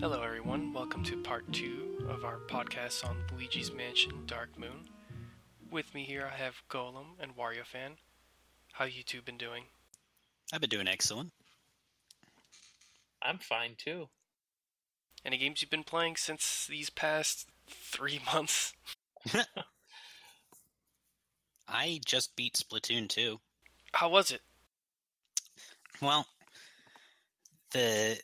Hello, everyone. Welcome to part two of our podcast on Luigi's Mansion Dark Moon. With me here, I have Golem and Wario Fan. How you two been doing? I've been doing excellent. I'm fine too. Any games you've been playing since these past three months? I just beat Splatoon 2. How was it? Well, the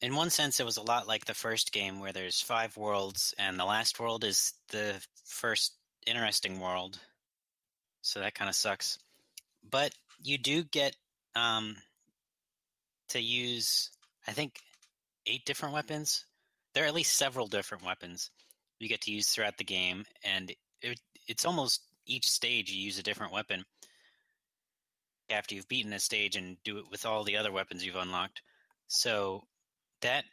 in one sense it was a lot like the first game where there's five worlds and the last world is the first interesting world. So that kind of sucks. But you do get um to use I think eight different weapons. There are at least several different weapons you get to use throughout the game and it, it's almost each stage you use a different weapon after you've beaten a stage and do it with all the other weapons you've unlocked. So that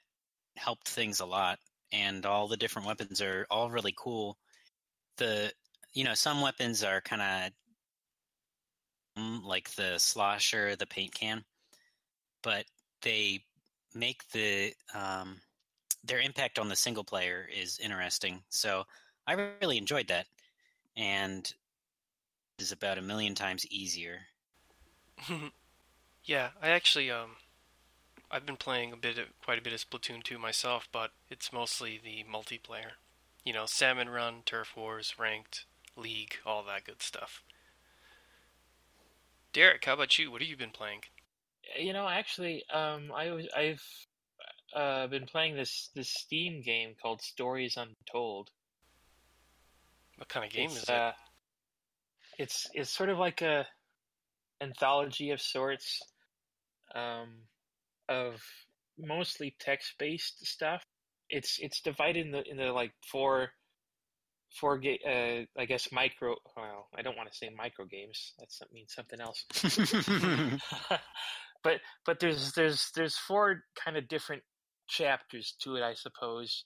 helped things a lot and all the different weapons are all really cool. The you know, some weapons are kind of like the slosher, the paint can, but they make the um, their impact on the single player is interesting. So I really enjoyed that, and is about a million times easier. yeah, I actually um, I've been playing a bit, of, quite a bit of Splatoon 2 myself, but it's mostly the multiplayer. You know, Salmon Run, Turf Wars, Ranked, League, all that good stuff. Derek, how about you? What have you been playing? You know, actually, um, I was I've uh, been playing this this Steam game called Stories Untold. What kind of game it's, is it? Uh, it's it's sort of like a anthology of sorts um, of mostly text based stuff. It's it's divided the in the like four four ga- uh, I guess micro. Well, I don't want to say micro games. That means something else. but but there's there's there's four kind of different chapters to it, I suppose.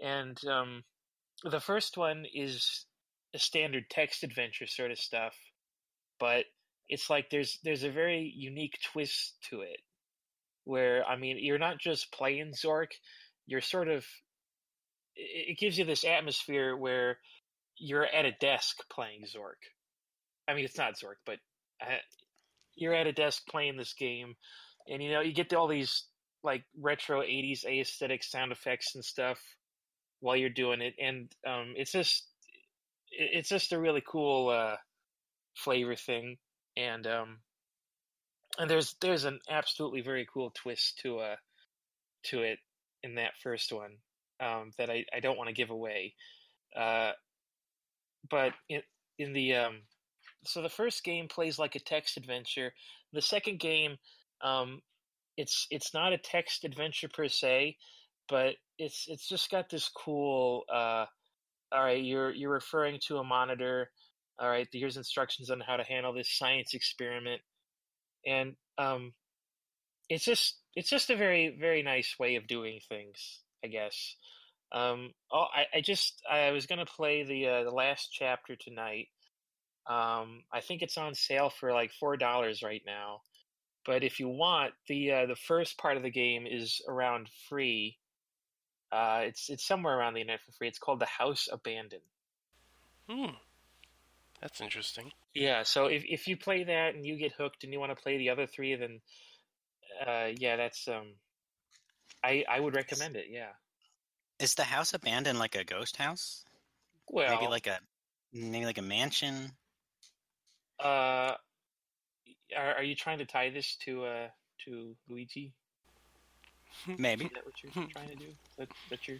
And um, the first one is a standard text adventure sort of stuff, but it's like there's there's a very unique twist to it, where I mean you're not just playing Zork, you're sort of it gives you this atmosphere where you're at a desk playing Zork. I mean, it's not Zork, but uh, you're at a desk playing this game, and you know you get all these like retro '80s aesthetic sound effects and stuff while you're doing it, and um, it's just it's just a really cool uh, flavor thing, and um, and there's there's an absolutely very cool twist to uh to it in that first one um, that I, I don't want to give away. Uh, but in in the um, so the first game plays like a text adventure. The second game, um, it's it's not a text adventure per se, but it's it's just got this cool. Uh, all right, you're you're referring to a monitor. All right, here's instructions on how to handle this science experiment, and um, it's just it's just a very very nice way of doing things, I guess. Um, oh, I, I just I was gonna play the uh, the last chapter tonight. Um, I think it's on sale for like four dollars right now. But if you want, the uh, the first part of the game is around free. Uh, it's it's somewhere around the internet for free. It's called the House Abandoned. Hmm, that's interesting. Yeah, so if if you play that and you get hooked and you want to play the other three, then uh, yeah, that's um, I I would recommend it. Yeah. Is the house abandoned like a ghost house? Well, maybe like a maybe like a mansion. Uh, are, are you trying to tie this to uh to Luigi? Maybe. Is that what you're trying to do? That that you're.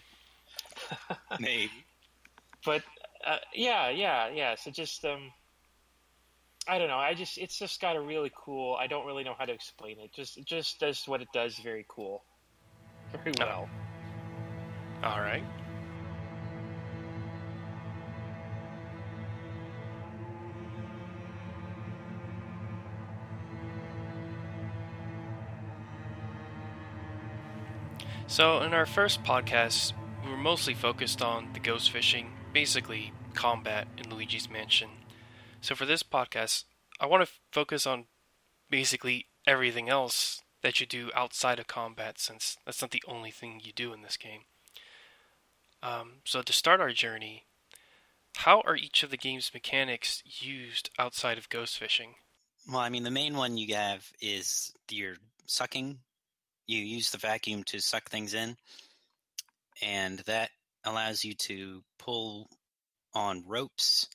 maybe. But uh, yeah, yeah, yeah. So just um, I don't know. I just it's just got a really cool. I don't really know how to explain it. Just it just does what it does very cool, very well. All right. So, in our first podcast, we were mostly focused on the ghost fishing, basically combat in Luigi's Mansion. So, for this podcast, I want to focus on basically everything else that you do outside of combat, since that's not the only thing you do in this game. Um, so to start our journey, how are each of the game's mechanics used outside of ghost fishing? Well, I mean, the main one you have is your sucking. You use the vacuum to suck things in, and that allows you to pull on ropes.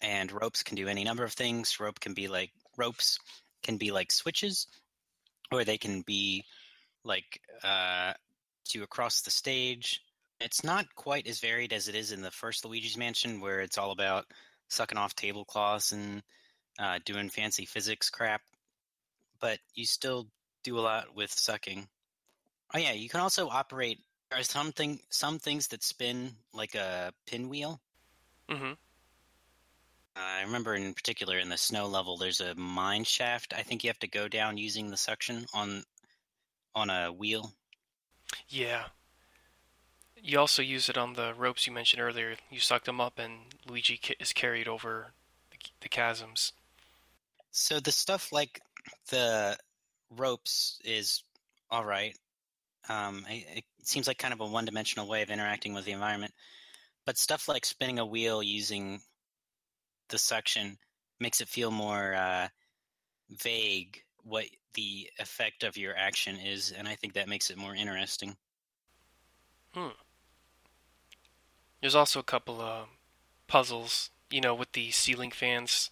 And ropes can do any number of things. Rope can be like ropes can be like switches, or they can be like uh, to across the stage. It's not quite as varied as it is in the first Luigi's Mansion, where it's all about sucking off tablecloths and uh, doing fancy physics crap. But you still do a lot with sucking. Oh yeah, you can also operate. There are something some things that spin like a pinwheel. Mm-hmm. I remember in particular in the snow level, there's a mine shaft. I think you have to go down using the suction on on a wheel. Yeah. You also use it on the ropes you mentioned earlier. You suck them up, and Luigi is carried over the, the chasms. So the stuff like the ropes is all right. Um, it, it seems like kind of a one-dimensional way of interacting with the environment, but stuff like spinning a wheel using the suction makes it feel more uh, vague what the effect of your action is, and I think that makes it more interesting. Hmm. There's also a couple of puzzles, you know, with the ceiling fans,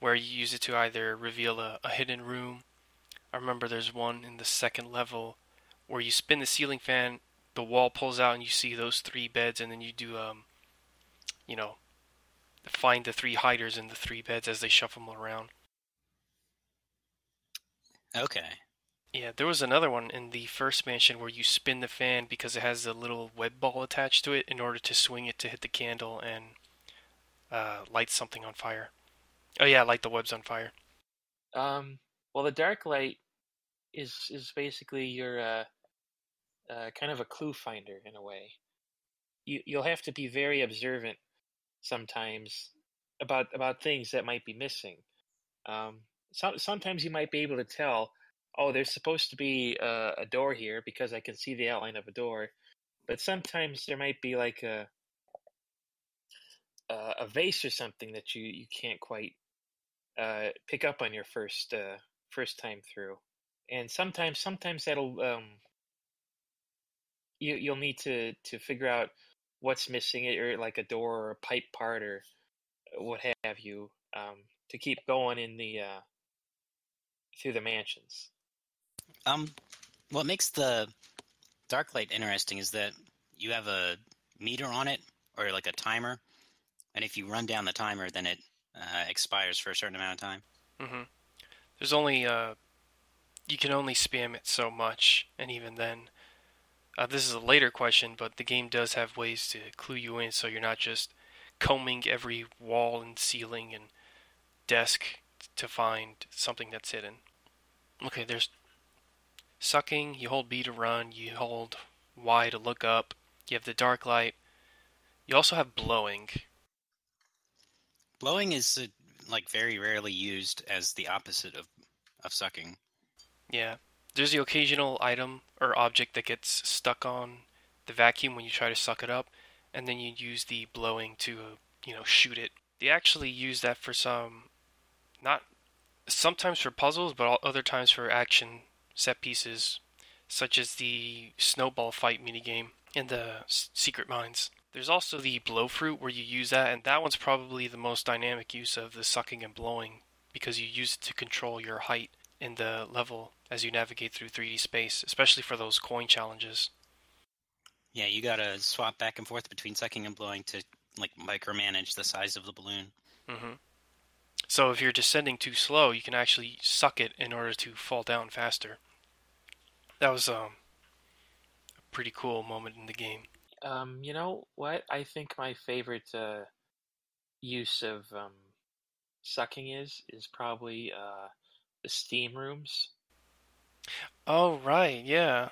where you use it to either reveal a, a hidden room. I remember there's one in the second level where you spin the ceiling fan, the wall pulls out, and you see those three beds, and then you do, um, you know, find the three hiders in the three beds as they shuffle them around. Okay. Yeah, there was another one in the first mansion where you spin the fan because it has a little web ball attached to it in order to swing it to hit the candle and uh, light something on fire. Oh yeah, light the webs on fire. Um, well, the dark light is is basically your uh, uh, kind of a clue finder in a way. You you'll have to be very observant sometimes about about things that might be missing. Um, so, sometimes you might be able to tell, oh, there's supposed to be a, a door here because I can see the outline of a door, but sometimes there might be like a a, a vase or something that you you can't quite uh, pick up on your first uh, first time through, and sometimes sometimes that'll um, you you'll need to to figure out what's missing or like a door or a pipe part or what have you um, to keep going in the uh, through the mansions. Um, what makes the dark light interesting is that you have a meter on it or like a timer, and if you run down the timer, then it uh, expires for a certain amount of time. hmm There's only uh, you can only spam it so much, and even then, uh, this is a later question, but the game does have ways to clue you in, so you're not just combing every wall and ceiling and desk to find something that's hidden. Okay, there's sucking. You hold B to run. You hold Y to look up. You have the dark light. You also have blowing. Blowing is uh, like very rarely used as the opposite of of sucking. Yeah. There's the occasional item or object that gets stuck on the vacuum when you try to suck it up, and then you use the blowing to, you know, shoot it. They actually use that for some, not sometimes for puzzles, but other times for action set pieces, such as the snowball fight minigame in the Secret Mines. There's also the blow fruit where you use that, and that one's probably the most dynamic use of the sucking and blowing because you use it to control your height in the level as you navigate through 3D space, especially for those coin challenges. Yeah, you gotta swap back and forth between sucking and blowing to like micromanage the size of the balloon. hmm So if you're descending too slow, you can actually suck it in order to fall down faster. That was um, a pretty cool moment in the game. Um, you know what? I think my favorite uh, use of um, sucking is is probably uh, the steam rooms. Oh right, yeah.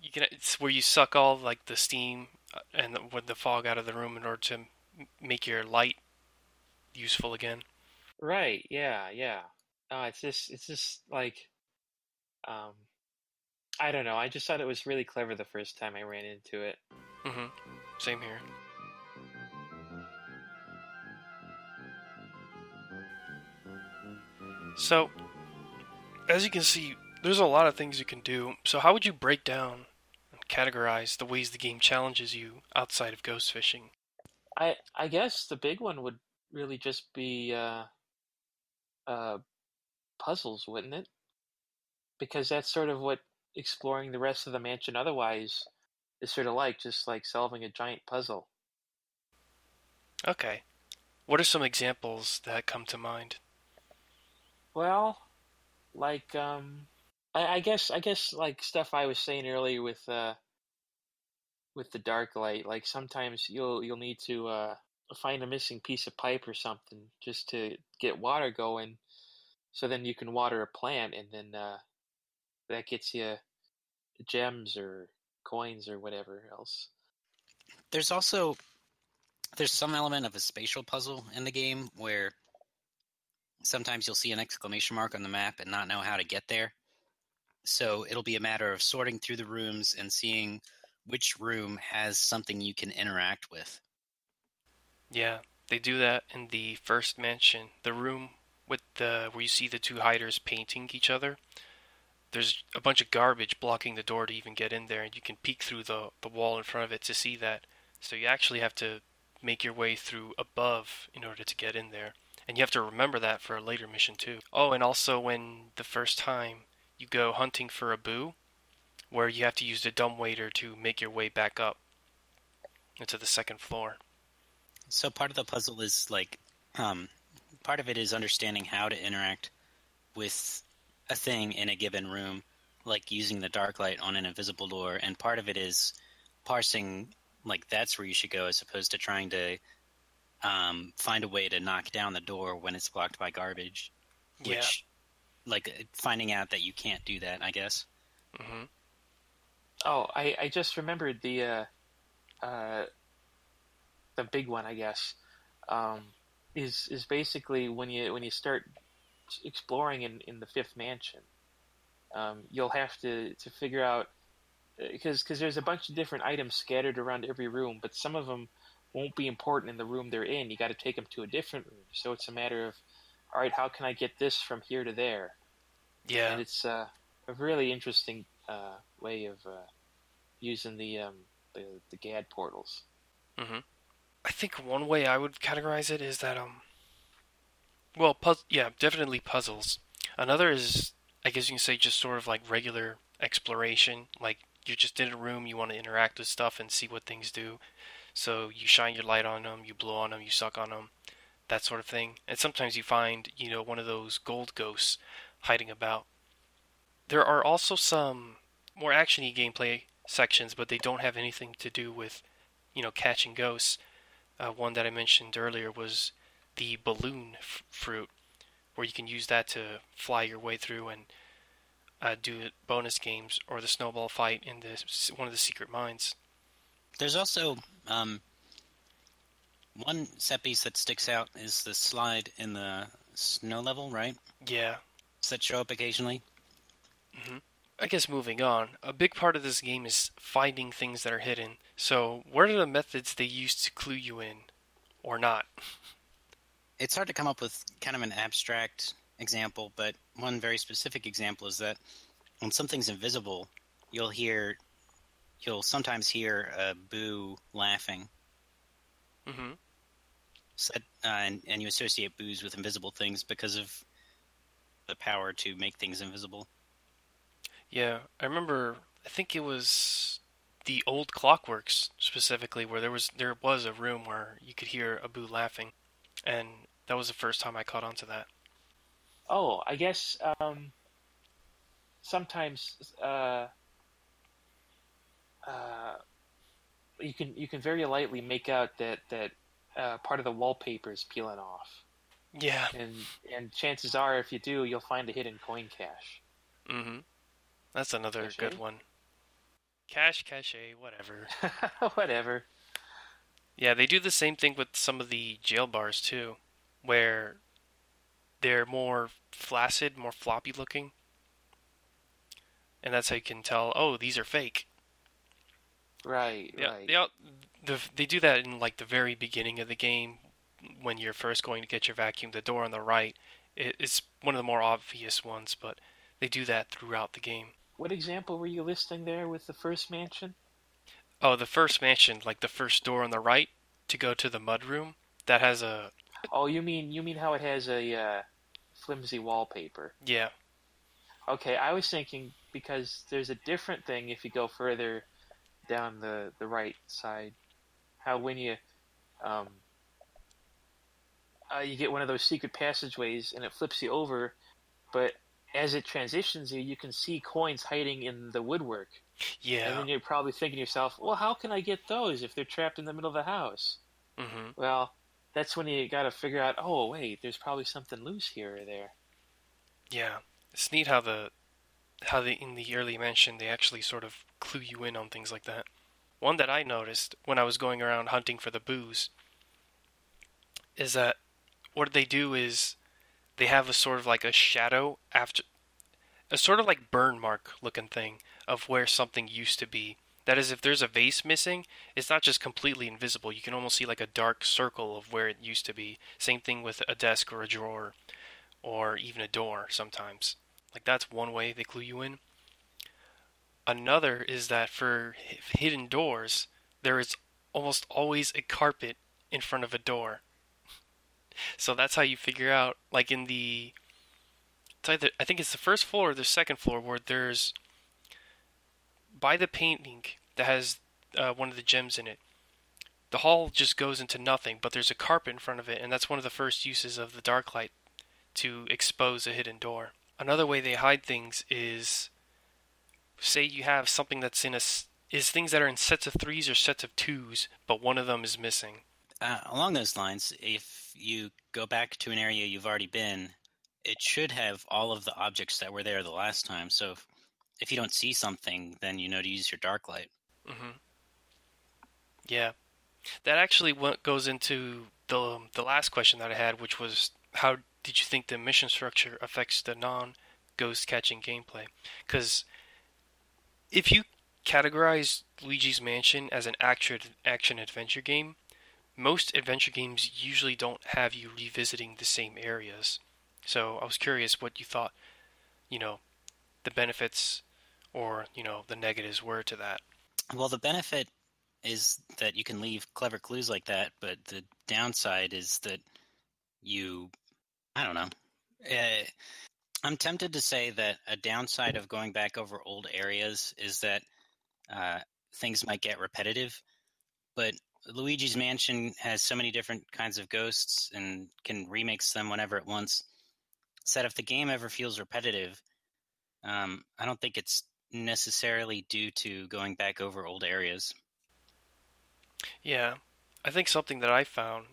You can. It's where you suck all like the steam uh, and the, with the fog out of the room in order to make your light useful again. Right? Yeah, yeah. Uh, it's just it's just like um, I don't know. I just thought it was really clever the first time I ran into it. Mm-hmm. Same here. So, as you can see, there's a lot of things you can do. So, how would you break down and categorize the ways the game challenges you outside of ghost fishing? I I guess the big one would really just be uh, uh, puzzles, wouldn't it? Because that's sort of what exploring the rest of the mansion otherwise is sort of like, just like solving a giant puzzle. Okay. What are some examples that come to mind? Well, like um, I, I guess I guess like stuff I was saying earlier with uh, with the dark light. Like sometimes you'll you'll need to uh, find a missing piece of pipe or something just to get water going, so then you can water a plant, and then uh, that gets you gems or coins or whatever else. There's also there's some element of a spatial puzzle in the game where sometimes you'll see an exclamation mark on the map and not know how to get there. So it'll be a matter of sorting through the rooms and seeing which room has something you can interact with. Yeah, they do that in the first mansion. The room with the where you see the two hiders painting each other. There's a bunch of garbage blocking the door to even get in there, and you can peek through the the wall in front of it to see that. So you actually have to make your way through above in order to get in there. And you have to remember that for a later mission too. Oh, and also when the first time you go hunting for a boo, where you have to use the dumbwaiter to make your way back up into the second floor. So part of the puzzle is like, um, part of it is understanding how to interact with a thing in a given room, like using the dark light on an invisible door, and part of it is parsing like that's where you should go as opposed to trying to um, find a way to knock down the door when it's blocked by garbage. Yeah. Which, like, finding out that you can't do that, I guess. hmm Oh, I, I just remembered the uh, uh, the big one, I guess, um, is is basically when you when you start exploring in, in the fifth mansion, um, you'll have to, to figure out because because there's a bunch of different items scattered around every room, but some of them won't be important in the room they're in. You got to take them to a different room, so it's a matter of all right, how can I get this from here to there? Yeah. And it's uh, a really interesting uh, way of uh, using the, um, the the Gadd portals. hmm I think one way I would categorize it is that um, well, puz- yeah, definitely puzzles. Another is, I guess you can say, just sort of like regular exploration. Like you're just in a room, you want to interact with stuff and see what things do. So you shine your light on them, you blow on them, you suck on them, that sort of thing. And sometimes you find, you know, one of those gold ghosts hiding about. There are also some more actiony gameplay sections, but they don't have anything to do with, you know, catching ghosts. Uh, one that I mentioned earlier was the balloon f- fruit, where you can use that to fly your way through and uh, do bonus games, or the snowball fight in the one of the secret mines. There's also um, one set piece that sticks out is the slide in the snow level, right? Yeah, Does that show up occasionally? I guess moving on, a big part of this game is finding things that are hidden. So, what are the methods they use to clue you in, or not? It's hard to come up with kind of an abstract example, but one very specific example is that when something's invisible, you'll hear, you'll sometimes hear a boo laughing, hmm so that, uh, and, and you associate boos with invisible things because of the power to make things invisible. Yeah, I remember. I think it was the old Clockworks specifically, where there was there was a room where you could hear a boo laughing, and that was the first time I caught on to that. Oh, I guess um, sometimes uh, uh, you can you can very lightly make out that that uh, part of the wallpaper is peeling off, Yeah. and and chances are, if you do, you'll find a hidden coin cache. Mm-hmm. That's another Cache? good one. Cache, cache, whatever. Whatever. Yeah, they do the same thing with some of the jail bars too, where they're more flaccid, more floppy looking. and that's how you can tell. Oh, these are fake. Right, Yeah, right. they all, the, they do that in like the very beginning of the game when you're first going to get your vacuum. The door on the right, it, it's one of the more obvious ones, but they do that throughout the game. What example were you listing there with the first mansion? Oh, the first mansion, like the first door on the right to go to the mud room, that has a Oh, you mean you mean how it has a uh, flimsy wallpaper? yeah, Okay, I was thinking because there's a different thing if you go further down the the right side. How when you um uh, you get one of those secret passageways and it flips you over, but as it transitions you, you can see coins hiding in the woodwork, Yeah. and then you're probably thinking to yourself, "Well, how can I get those if they're trapped in the middle of the house?" hmm Well, that's when you got to figure out, "Oh, wait, there's probably something loose here or there." Yeah, it's neat how the how they in the early mention they actually sort of clue you in on things like that. One that I noticed when I was going around hunting for the boos is that what they do is they have a sort of like a shadow after a sort of like burn mark looking thing of where something used to be. That is, if there's a vase missing, it's not just completely invisible. You can almost see like a dark circle of where it used to be. Same thing with a desk or a drawer or even a door sometimes. Like that's one way they clue you in. Another is that for hidden doors, there is almost always a carpet in front of a door. So that's how you figure out, like in the, either, I think it's the first floor or the second floor where there's, by the painting that has uh, one of the gems in it, the hall just goes into nothing, but there's a carpet in front of it, and that's one of the first uses of the dark light to expose a hidden door. Another way they hide things is say you have something that's in a is things that are in sets of threes or sets of twos, but one of them is missing. Uh, along those lines, if you go back to an area you've already been, it should have all of the objects that were there the last time. So if, if you don't see something, then you know to use your dark light. Mm-hmm. Yeah, that actually goes into the the last question that I had, which was how did you think the mission structure affects the non ghost catching gameplay? Because if you categorize Luigi's Mansion as an action action adventure game, most adventure games usually don't have you revisiting the same areas. So I was curious what you thought, you know, the benefits or you know the negatives were to that. Well, the benefit is that you can leave clever clues like that, but the downside is that you, I don't know. Uh, I'm tempted to say that a downside of going back over old areas is that uh, things might get repetitive, but Luigi's Mansion has so many different kinds of ghosts and can remix them whenever it wants. So that if the game ever feels repetitive, um, I don't think it's necessarily due to going back over old areas. Yeah, I think something that I found,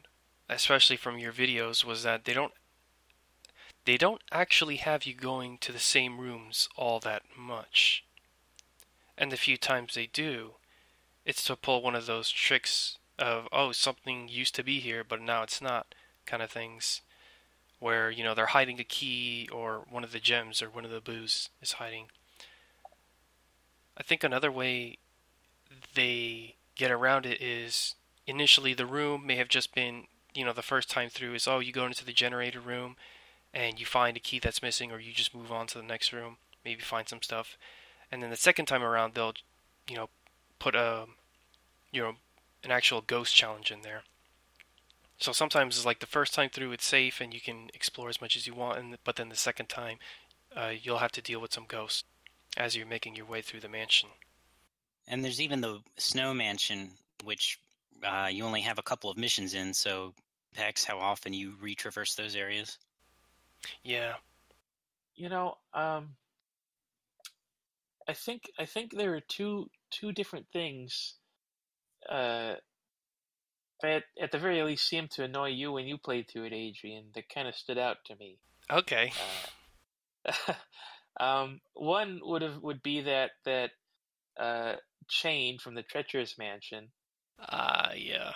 especially from your videos, was that they don't they don't actually have you going to the same rooms all that much. And the few times they do, it's to pull one of those tricks of oh something used to be here but now it's not kind of things where you know they're hiding a key or one of the gems or one of the boos is hiding. I think another way they get around it is initially the room may have just been you know the first time through is oh you go into the generator room and you find a key that's missing or you just move on to the next room maybe find some stuff. And then the second time around they'll you know put a you know an actual ghost challenge in there. So sometimes it's like the first time through it's safe and you can explore as much as you want and but then the second time uh, you'll have to deal with some ghosts as you're making your way through the mansion. And there's even the Snow Mansion, which uh, you only have a couple of missions in, so impacts how often you retraverse those areas. Yeah You know, um, I think I think there are two two different things uh, that at the very least seemed to annoy you when you played through it, Adrian. That kind of stood out to me. okay Uh, um, one would have would be that that uh, chain from the treacherous mansion. Ah, yeah.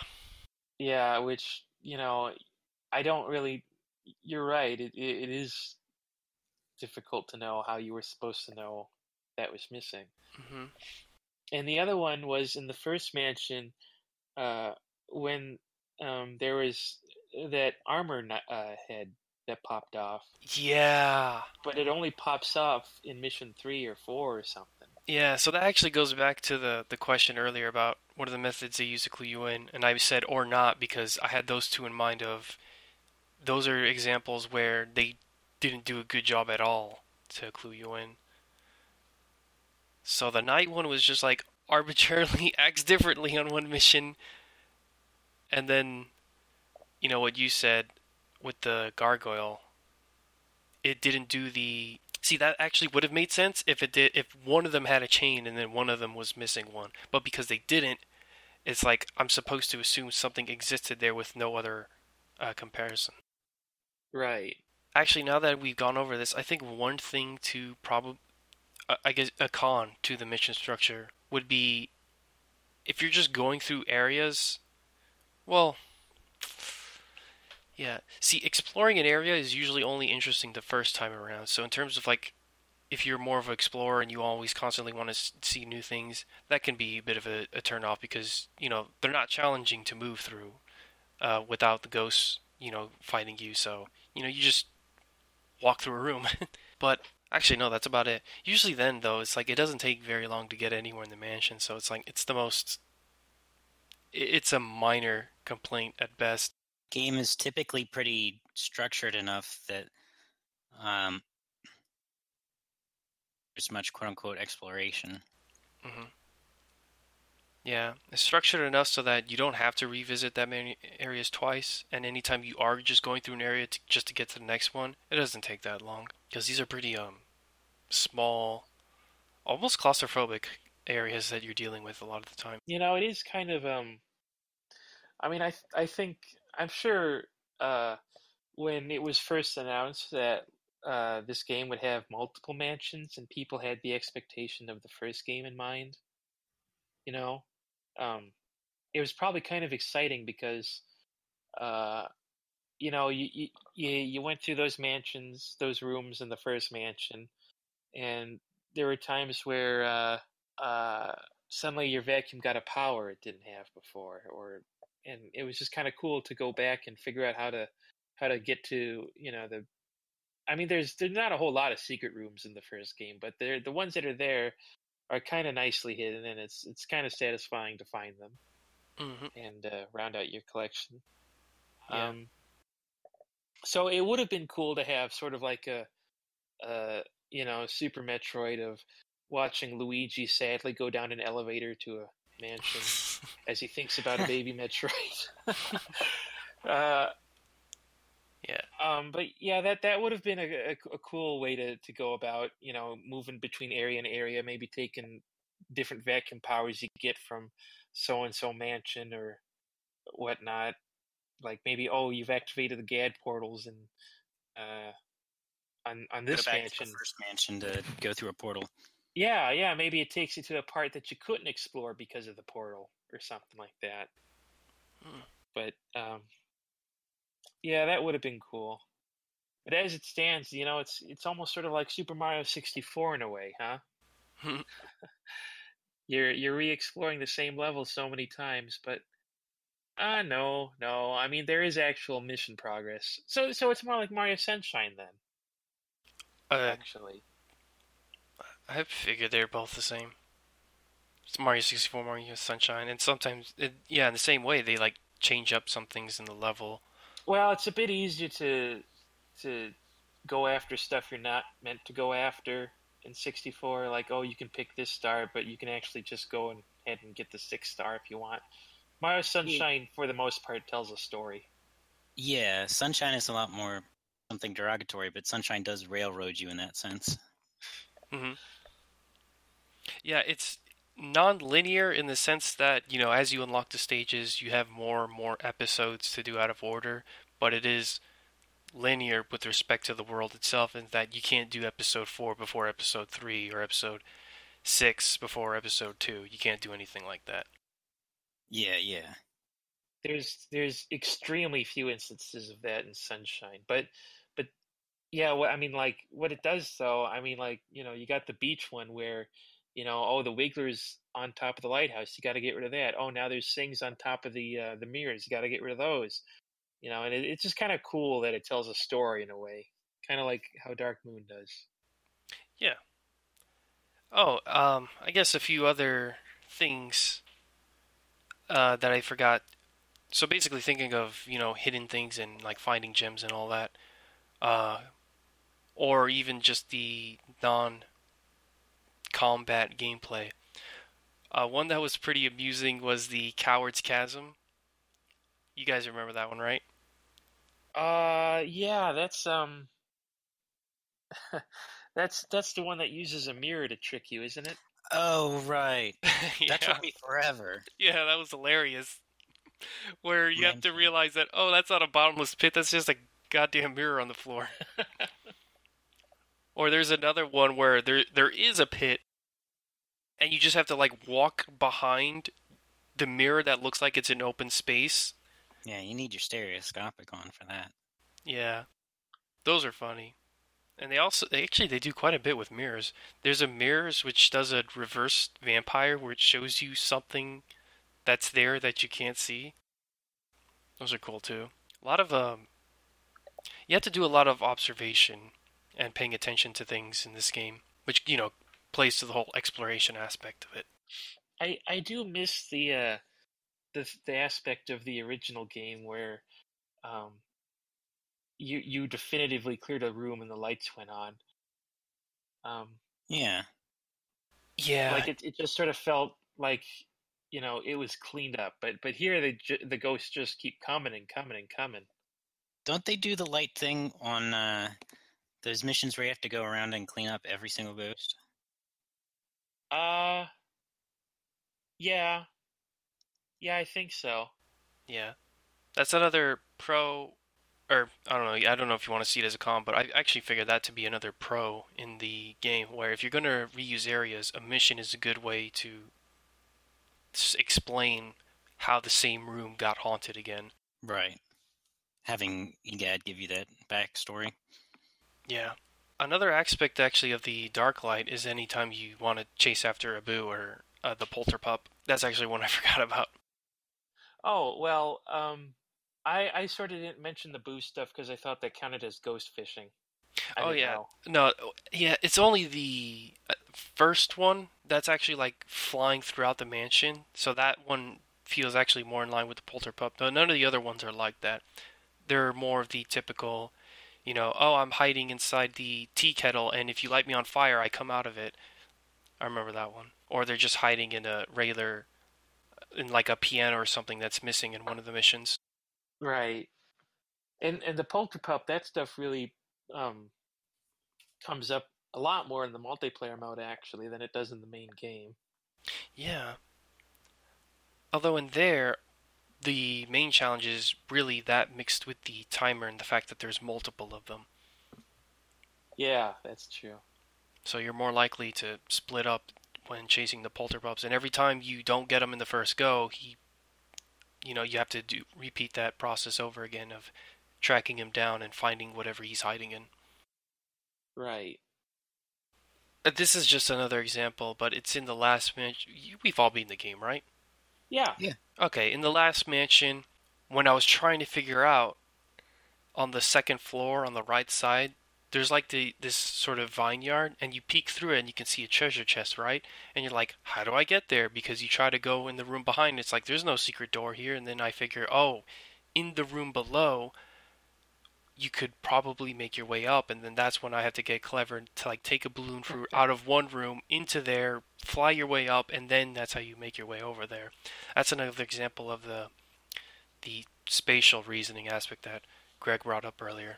Yeah, which you know, I don't really. You're right. It it, it is difficult to know how you were supposed to know that was missing. Mm-hmm. And the other one was in the first mansion uh, when um, there was that armor uh, head that popped off, Yeah. but it only pops off in mission three or four or something. Yeah, so that actually goes back to the, the question earlier about what are the methods they use to clue you in, and I said or not because I had those two in mind of those are examples where they didn't do a good job at all to clue you in. So the knight one was just like arbitrarily acts differently on one mission, and then, you know what you said with the gargoyle, it didn't do the See, that actually would have made sense if it did. If one of them had a chain and then one of them was missing one, but because they didn't, it's like I'm supposed to assume something existed there with no other uh, comparison. Right. Actually, now that we've gone over this, I think one thing to probably, uh, I guess, a con to the mission structure would be if you're just going through areas. Well, yeah. See, exploring an area is usually only interesting the first time around. So in terms of like, if you're more of an explorer and you always constantly want to see new things, that can be a bit of a, a turn off because you know they're not challenging to move through uh, without the ghosts, you know, fighting you. So you know you just walk through a room. but actually, no, that's about it. Usually, then though, it's like it doesn't take very long to get anywhere in the mansion. So it's like it's the most. It's a minor complaint at best. Game is typically pretty structured enough that um, there's much quote unquote exploration. hmm Yeah, it's structured enough so that you don't have to revisit that many areas twice, and anytime you are just going through an area to, just to get to the next one, it doesn't take that long because these are pretty um small, almost claustrophobic areas that you're dealing with a lot of the time. You know, it is kind of um. I mean, I th- I think I'm sure uh, when it was first announced that uh, this game would have multiple mansions, and people had the expectation of the first game in mind. You know, um, it was probably kind of exciting because, uh, you know, you, you you went through those mansions, those rooms in the first mansion, and there were times where uh, uh, suddenly your vacuum got a power it didn't have before, or and it was just kind of cool to go back and figure out how to how to get to you know the I mean there's there's not a whole lot of secret rooms in the first game, but they're the ones that are there are kind of nicely hidden and it's it's kind of satisfying to find them hmm and uh, round out your collection. Yeah. Um so it would have been cool to have sort of like a uh you know Super Metroid of watching Luigi sadly go down an elevator to a mansion as he thinks about a baby Metroid. uh, Yeah. um, but yeah, that that would have been a, a, a cool way to, to go about you know moving between area and area, maybe taking different vacuum powers you get from so and so mansion or whatnot. Like maybe oh you've activated the Gadd portals and uh, on on this mansion. first mansion to go through a portal. Yeah, yeah, maybe it takes you to a part that you couldn't explore because of the portal or something like that. Hmm. But um yeah, that would have been cool. But as it stands, you know, it's it's almost sort of like Super Mario 64 in a way, huh? You're you're re-exploring the same level so many times, but uh no, no. I mean, there is actual mission progress. So so it's more like Mario Sunshine then, uh, actually. I figured they're both the same. It's Mario 64, Mario Sunshine, and sometimes, it, yeah, in the same way, they like change up some things in the level. Well, it's a bit easier to to go after stuff you're not meant to go after in 64. Like, oh, you can pick this star, but you can actually just go and ahead and get the sixth star if you want. Mario Sunshine, for the most part, tells a story. Yeah, Sunshine is a lot more something derogatory, but Sunshine does railroad you in that sense. hmm Yeah, it's non-linear in the sense that you know, as you unlock the stages, you have more and more episodes to do out of order, but it is linear with respect to the world itself, in that you can't do episode four before episode three or episode six before episode two. You can't do anything like that. Yeah, yeah. There's there's extremely few instances of that in Sunshine, but but Yeah, well, I mean, like what it does though. I mean, like you know, you got the beach one where, you know, oh, the Wiggler's on top of the lighthouse. You got to get rid of that. Oh, now there's things on top of the uh, the mirrors. You got to get rid of those. You know, and it, it's just kind of cool that it tells a story in a way, kind of like how Dark Moon does. Yeah. Oh, um, I guess a few other things uh, that I forgot. So basically, thinking of you know hidden things and like finding gems and all that, uh, or even just the non-combat gameplay. Uh, one that was pretty amusing was the Coward's Chasm. You guys remember that one, right? Uh, yeah, that's um, that's that's the one that uses a mirror to trick you, isn't it? Oh right, yeah. that took me forever. Yeah, that was hilarious. Where you have to realize that oh, that's not a bottomless pit. That's just a goddamn mirror on the floor. or there's another one where there there is a pit, and you just have to like walk behind the mirror that looks like it's an open space. Yeah, you need your stereoscopic on for that. Yeah, those are funny. And they also they actually they do quite a bit with mirrors. There's a mirrors which does a reverse vampire where it shows you something that's there that you can't see. Those are cool too. A lot of um you have to do a lot of observation and paying attention to things in this game, which you know plays to the whole exploration aspect of it. I I do miss the uh the the aspect of the original game where um you you definitively cleared a room and the lights went on. Um Yeah, Yeah, like it it just sort of felt like you know it was cleaned up, but but here the the ghosts just keep coming and coming and coming. don't they do the light thing on uh, those missions where you have to go around and clean up every single ghost? Uh yeah. Yeah, I think so. Yeah, that's another pro, or I don't know. I don't know if you want to see it as a con, but I actually figured that to be another pro in the game. Where if you're going to reuse areas, a mission is a good way to s- explain how the same room got haunted again. Right. Having Egad give you that backstory. Yeah. Another aspect actually of the dark light is anytime you want to chase after a boo or uh, the polter pup. That's actually one I forgot about. Oh well, um, I I sort of didn't mention the boo stuff because I thought that counted as ghost fishing. I Oh, yeah. know. No, yeah, it's only the uh, first one that's actually like flying throughout the mansion. So that one feels actually more in line with the polter pup. No, none of the other ones are like that. They're more of the typical, you know, oh, I'm hiding inside the tea kettle, and if you light me on fire, I come out of it. I remember that one. Or they're just hiding in a regular, in like a piano or something that's missing in one of the missions. Right. And and the polterpup, that stuff really um comes up a lot more in the multiplayer mode actually than it does in the main game. Yeah. Although in there, the main challenge is really that mixed with the timer and the fact that there's multiple of them. Yeah, that's true. So you're more likely to split up when chasing the polterpups. And every time you don't get him in the first go, he, you know, you have to do repeat that process over again of tracking him down and finding whatever he's hiding in. Right. Uh, This is just another example, but it's in the last minute. We've all been in the game, right? Yeah. Okay, in the last mansion, when I was trying to figure out on the second floor on the right side, there's like the this sort of vineyard, and you peek through it and you can see a treasure chest, right? And you're like, how do I get there? Because you try to go in the room behind, it's like there's no secret door here, and then I figure, oh, in the room below, you could probably make your way up, and then that's when I have to get clever to like take a balloon for out of one room into there, fly your way up, and then that's how you make your way over there. That's another example of the the spatial reasoning aspect that Greg brought up earlier.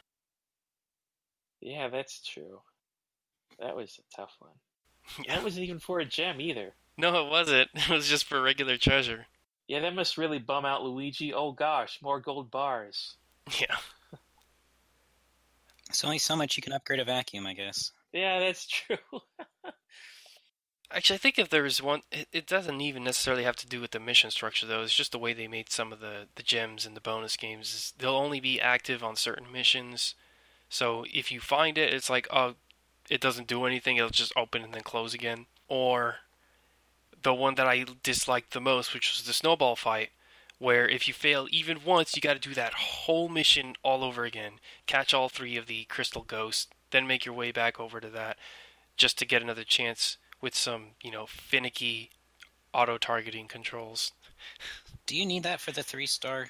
Yeah, that's true. That was a tough one. Yeah. That wasn't even for a gem either. No, it wasn't. It was just for regular treasure. Yeah, that must really bum out Luigi. Oh gosh, more gold bars. Yeah. It's only so much you can upgrade a vacuum, I guess. Yeah, that's true. Actually, I think if there's one, it, doesn't even necessarily have to do with the mission structure, though. It's just the way they made some of the, the gems and the bonus games. They'll only be active on certain missions. So if you find it, it's like, oh, it doesn't do anything. It'll just open and then close again. Or the one that I disliked the most, which was the snowball fight, where if you fail even once, you got to do that whole mission all over again. Catch all three of the crystal ghosts, then make your way back over to that, just to get another chance with some, you know, finicky auto targeting controls. Do you need that for the three star?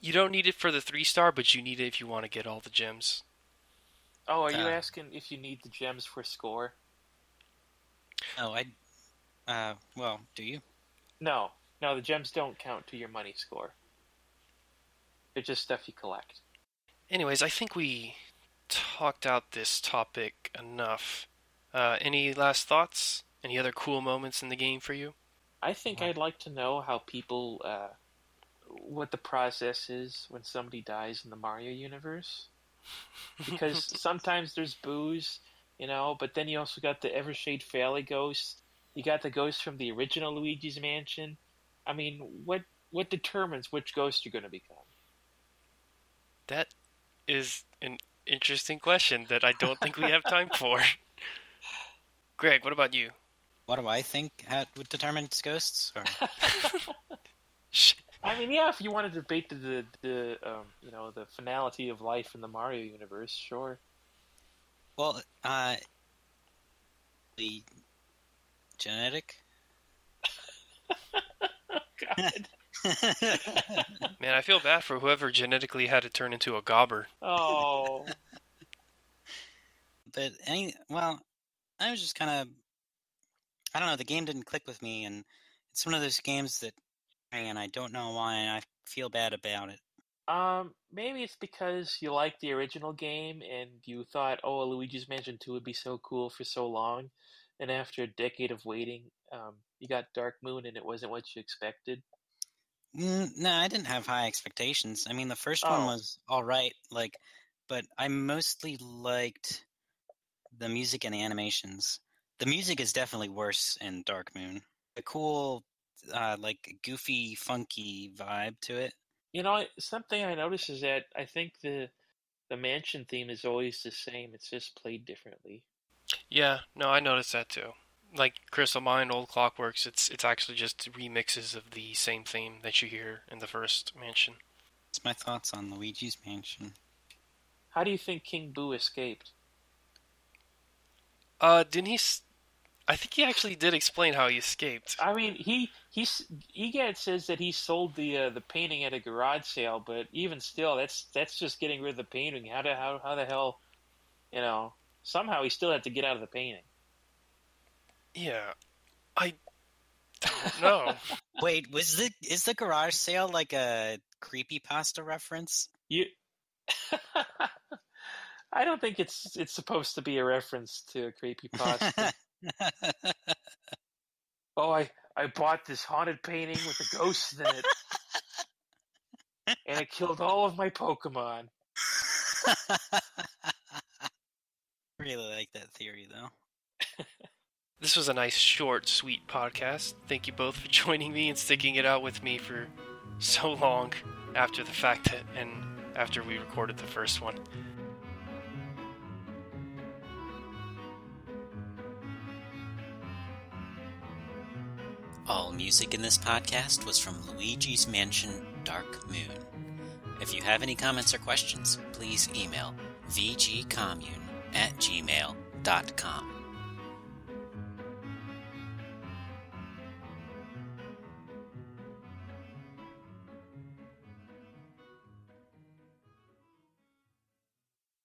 You don't need it for the three star, but you need it if you want to get all the gems. Oh, are you Uh. asking if you need the gems for score? Oh, I. Uh, well, do you? No, no, the gems don't count to your money score. They're just stuff you collect. Anyways, I think we talked out this topic enough. Uh, any last thoughts? Any other cool moments in the game for you? I think. I'd like to know how people, uh, what the process is when somebody dies in the Mario universe. Because sometimes there's boos, you know, but then you also got the Evershade Valley ghost. You got the ghost from the original Luigi's Mansion. I mean, what what determines which ghost you're going to become? that is an interesting question that I don't think we have time for. Greg, what about you? What do I think had, would determine its ghosts? Or... I mean, yeah, if you want to debate the the, the um, you know the finality of life in the Mario universe, sure. Well, uh, the genetic. God. Man, I feel bad for whoever genetically had to turn into a gobber. Oh, but any well, I was just kind of I don't know. The game didn't click with me, and it's one of those games that, and I don't know why, and I feel bad about it. um, maybe it's because you liked the original game and you thought, oh, Luigi's Mansion Two would be so cool for so long, and after a decade of waiting, um, you got Dark Moon and it wasn't what you expected. Mm, no, I didn't have high expectations. I mean, the first one Oh. was all right, like, but I mostly liked the music and the animations. The music is definitely worse in Dark Moon. A cool, uh, like, goofy, funky vibe to it. You know, something I noticed is that I think the the mansion theme is always the same. It's just played differently. Yeah, no, I noticed that too. Like Crystal Mine, Old Clockworks, it's it's actually just remixes of the same theme that you hear in the first mansion. That's my thoughts on Luigi's Mansion. How do you think King Boo escaped? Uh, didn't he? S- I think he actually did explain how he escaped. I mean, he he's Egad says that he sold the uh, the painting at a garage sale, but even still, that's that's just getting rid of the painting. How the how how the hell, you know? Somehow he still had to get out of the painting. Yeah, I don't know. Wait, was the is the garage sale like a creepy pasta reference? You, I don't think it's it's supposed to be a reference to a creepy pasta. oh, I I bought this haunted painting with a ghost in it, and it killed all of my Pokemon. really like that theory though. This was a nice, short, sweet podcast. Thank you both for joining me and sticking it out with me for so long after the fact that, and after we recorded the first one. All music in this podcast was from Luigi's Mansion Dark Moon. If you have any comments or questions, please email vgcommune at gmail.com.